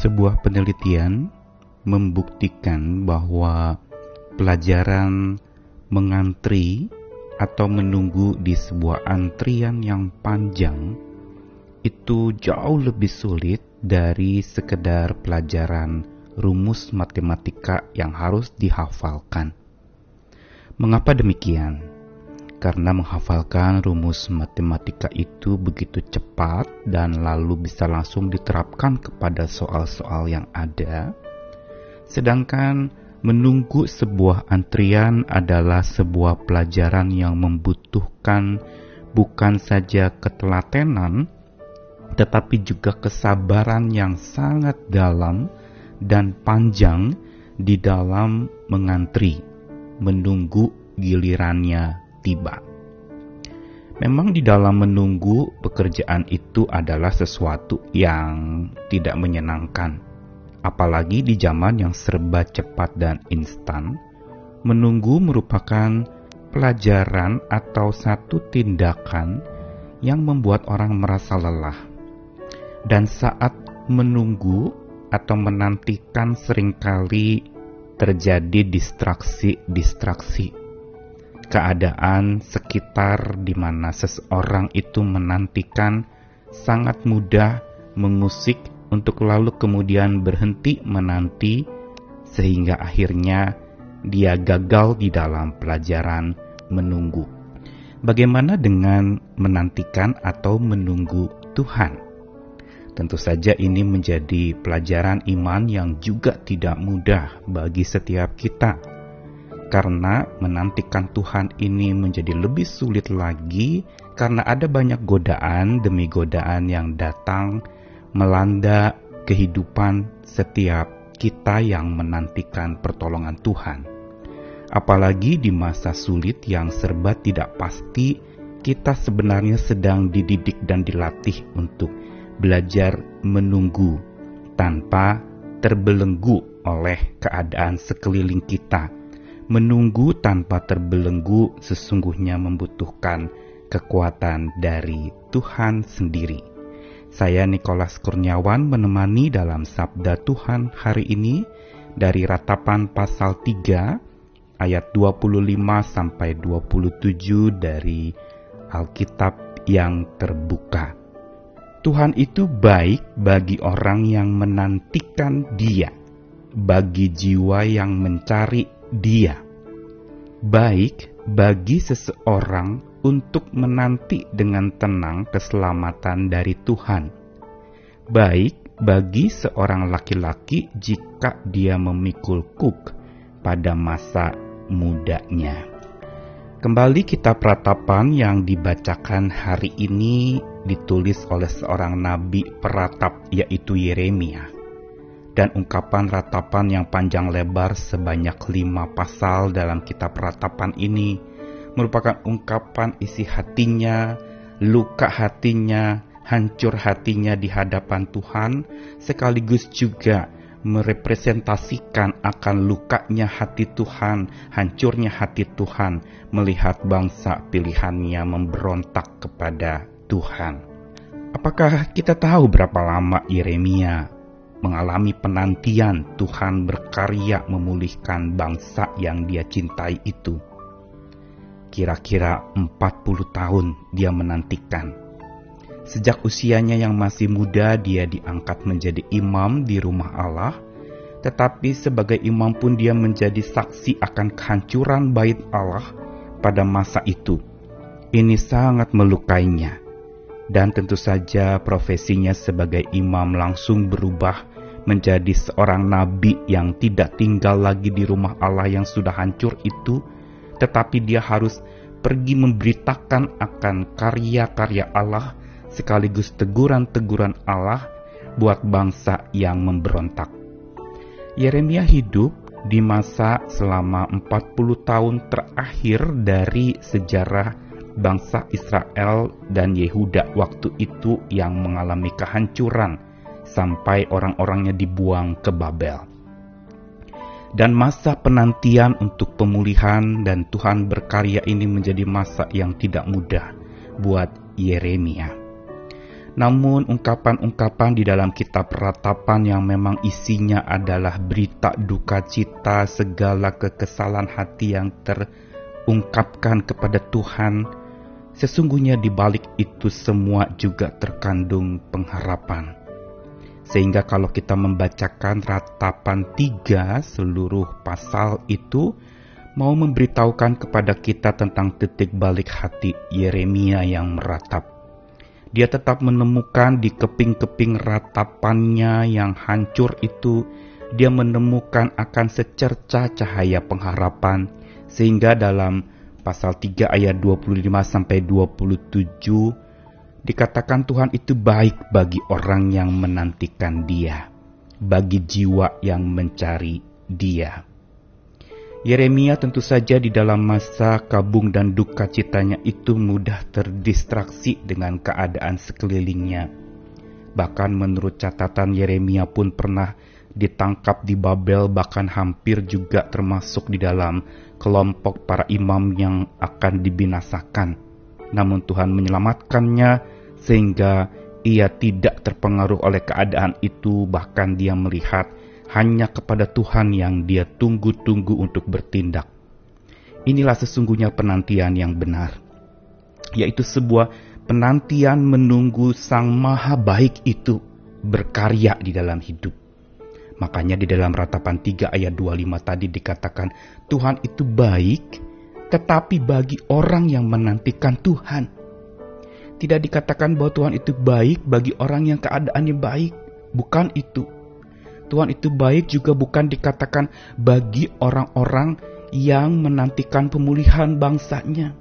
Sebuah penelitian membuktikan bahwa pelajaran mengantri atau menunggu di sebuah antrian yang panjang itu jauh lebih sulit dari sekedar pelajaran rumus matematika yang harus dihafalkan. Mengapa demikian? Karena menghafalkan rumus matematika itu begitu cepat dan lalu bisa langsung diterapkan kepada soal-soal yang ada, sedangkan menunggu sebuah antrian adalah sebuah pelajaran yang membutuhkan bukan saja ketelatenan, tetapi juga kesabaran yang sangat dalam dan panjang di dalam mengantri, menunggu gilirannya tiba. Memang di dalam menunggu pekerjaan itu adalah sesuatu yang tidak menyenangkan. Apalagi di zaman yang serba cepat dan instan, menunggu merupakan pelajaran atau satu tindakan yang membuat orang merasa lelah. Dan saat menunggu atau menantikan sering kali terjadi distraksi-distraksi keadaan sekitar di mana seseorang itu menantikan sangat mudah mengusik untuk lalu kemudian berhenti menanti sehingga akhirnya dia gagal di dalam pelajaran menunggu. Bagaimana dengan menantikan atau menunggu Tuhan? Tentu saja ini menjadi pelajaran iman yang juga tidak mudah bagi setiap kita karena menantikan Tuhan ini menjadi lebih sulit lagi karena ada banyak godaan demi godaan yang datang melanda kehidupan setiap kita yang menantikan pertolongan Tuhan. Apalagi di masa sulit yang serba tidak pasti, kita sebenarnya sedang dididik dan dilatih untuk belajar menunggu tanpa terbelenggu oleh keadaan sekeliling kita menunggu tanpa terbelenggu sesungguhnya membutuhkan kekuatan dari Tuhan sendiri. Saya Nikolas Kurniawan menemani dalam Sabda Tuhan hari ini dari ratapan pasal 3 ayat 25 sampai 27 dari Alkitab yang terbuka. Tuhan itu baik bagi orang yang menantikan Dia, bagi jiwa yang mencari dia. Baik bagi seseorang untuk menanti dengan tenang keselamatan dari Tuhan. Baik bagi seorang laki-laki jika dia memikul kuk pada masa mudanya. Kembali kitab ratapan yang dibacakan hari ini ditulis oleh seorang nabi peratap yaitu Yeremia dan ungkapan ratapan yang panjang lebar sebanyak lima pasal dalam kitab ratapan ini merupakan ungkapan isi hatinya, luka hatinya, hancur hatinya di hadapan Tuhan, sekaligus juga merepresentasikan akan lukanya hati Tuhan, hancurnya hati Tuhan melihat bangsa pilihannya memberontak kepada Tuhan. Apakah kita tahu berapa lama Yeremia mengalami penantian Tuhan berkarya memulihkan bangsa yang dia cintai itu. Kira-kira 40 tahun dia menantikan. Sejak usianya yang masih muda dia diangkat menjadi imam di rumah Allah, tetapi sebagai imam pun dia menjadi saksi akan kehancuran bait Allah pada masa itu. Ini sangat melukainya dan tentu saja profesinya sebagai imam langsung berubah menjadi seorang nabi yang tidak tinggal lagi di rumah Allah yang sudah hancur itu, tetapi dia harus pergi memberitakan akan karya-karya Allah sekaligus teguran-teguran Allah buat bangsa yang memberontak. Yeremia hidup di masa selama 40 tahun terakhir dari sejarah bangsa Israel dan Yehuda waktu itu yang mengalami kehancuran sampai orang-orangnya dibuang ke Babel. Dan masa penantian untuk pemulihan dan Tuhan berkarya ini menjadi masa yang tidak mudah buat Yeremia. Namun ungkapan-ungkapan di dalam kitab ratapan yang memang isinya adalah berita duka cita segala kekesalan hati yang terungkapkan kepada Tuhan, sesungguhnya di balik itu semua juga terkandung pengharapan. Sehingga kalau kita membacakan ratapan tiga seluruh pasal itu, mau memberitahukan kepada kita tentang titik balik hati Yeremia yang meratap. Dia tetap menemukan di keping-keping ratapannya yang hancur itu, dia menemukan akan secerca cahaya pengharapan, sehingga dalam pasal 3 ayat 25 sampai 27 dikatakan Tuhan itu baik bagi orang yang menantikan dia, bagi jiwa yang mencari dia. Yeremia tentu saja di dalam masa kabung dan duka citanya itu mudah terdistraksi dengan keadaan sekelilingnya. Bahkan menurut catatan Yeremia pun pernah ditangkap di Babel bahkan hampir juga termasuk di dalam kelompok para imam yang akan dibinasakan. Namun Tuhan menyelamatkannya sehingga ia tidak terpengaruh oleh keadaan itu bahkan dia melihat hanya kepada Tuhan yang dia tunggu-tunggu untuk bertindak. Inilah sesungguhnya penantian yang benar, yaitu sebuah penantian menunggu Sang Maha Baik itu berkarya di dalam hidup. Makanya di dalam ratapan 3 ayat 25 tadi dikatakan Tuhan itu baik, tetapi bagi orang yang menantikan Tuhan. Tidak dikatakan bahwa Tuhan itu baik bagi orang yang keadaannya baik. Bukan itu Tuhan itu baik juga bukan dikatakan bagi orang-orang yang menantikan pemulihan bangsanya.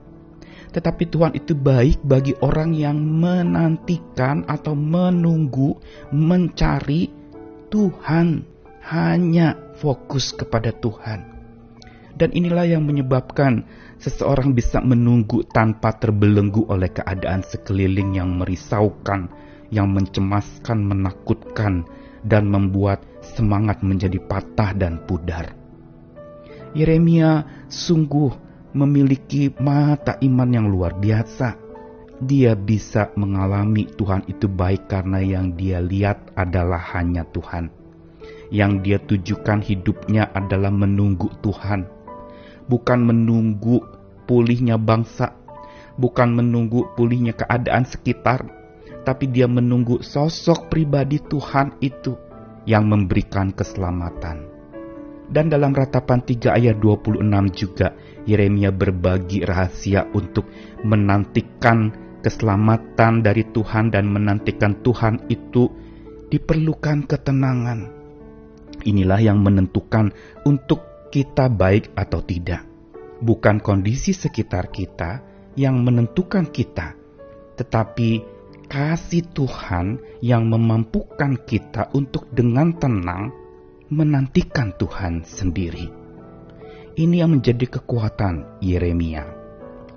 Tetapi Tuhan itu baik bagi orang yang menantikan atau menunggu, mencari Tuhan, hanya fokus kepada Tuhan. Dan inilah yang menyebabkan seseorang bisa menunggu tanpa terbelenggu oleh keadaan sekeliling yang merisaukan, yang mencemaskan, menakutkan, dan membuat semangat menjadi patah dan pudar. Yeremia sungguh memiliki mata iman yang luar biasa. Dia bisa mengalami Tuhan itu baik karena yang dia lihat adalah hanya Tuhan. Yang dia tujukan hidupnya adalah menunggu Tuhan, bukan menunggu pulihnya bangsa, bukan menunggu pulihnya keadaan sekitar, tapi dia menunggu sosok pribadi Tuhan itu yang memberikan keselamatan. Dan dalam ratapan 3 ayat 26 juga Yeremia berbagi rahasia untuk menantikan keselamatan dari Tuhan dan menantikan Tuhan itu diperlukan ketenangan. Inilah yang menentukan untuk kita baik atau tidak. Bukan kondisi sekitar kita yang menentukan kita, tetapi kasih Tuhan yang memampukan kita untuk dengan tenang menantikan Tuhan sendiri. Ini yang menjadi kekuatan Yeremia.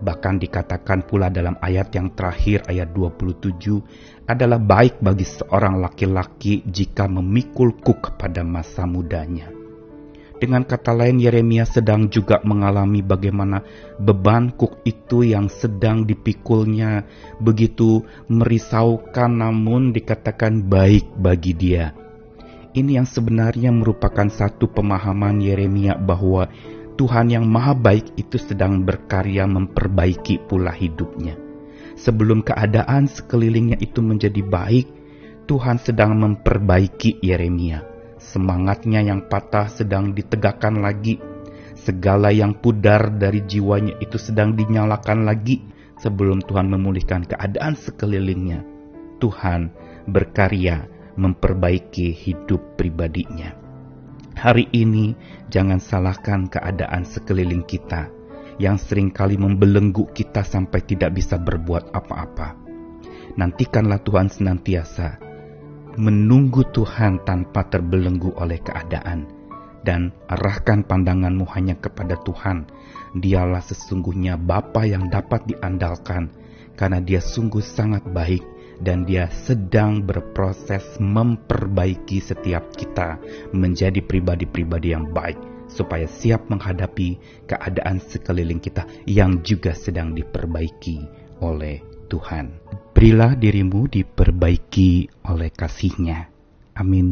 Bahkan dikatakan pula dalam ayat yang terakhir ayat 27 adalah baik bagi seorang laki-laki jika memikulku kepada masa mudanya dengan kata lain, Yeremia sedang juga mengalami bagaimana beban kuk itu yang sedang dipikulnya begitu merisaukan namun dikatakan baik bagi dia. Ini yang sebenarnya merupakan satu pemahaman Yeremia bahwa Tuhan yang maha baik itu sedang berkarya memperbaiki pula hidupnya. Sebelum keadaan sekelilingnya itu menjadi baik, Tuhan sedang memperbaiki Yeremia Semangatnya yang patah sedang ditegakkan lagi. Segala yang pudar dari jiwanya itu sedang dinyalakan lagi sebelum Tuhan memulihkan keadaan sekelilingnya. Tuhan berkarya memperbaiki hidup pribadinya. Hari ini jangan salahkan keadaan sekeliling kita yang sering kali membelenggu kita sampai tidak bisa berbuat apa-apa. Nantikanlah Tuhan senantiasa menunggu Tuhan tanpa terbelenggu oleh keadaan, dan arahkan pandanganmu hanya kepada Tuhan. Dialah sesungguhnya Bapa yang dapat diandalkan, karena Dia sungguh sangat baik dan Dia sedang berproses memperbaiki setiap kita menjadi pribadi-pribadi yang baik, supaya siap menghadapi keadaan sekeliling kita yang juga sedang diperbaiki oleh Tuhan. Berilah dirimu diperbaiki oleh kasih-Nya. Amin.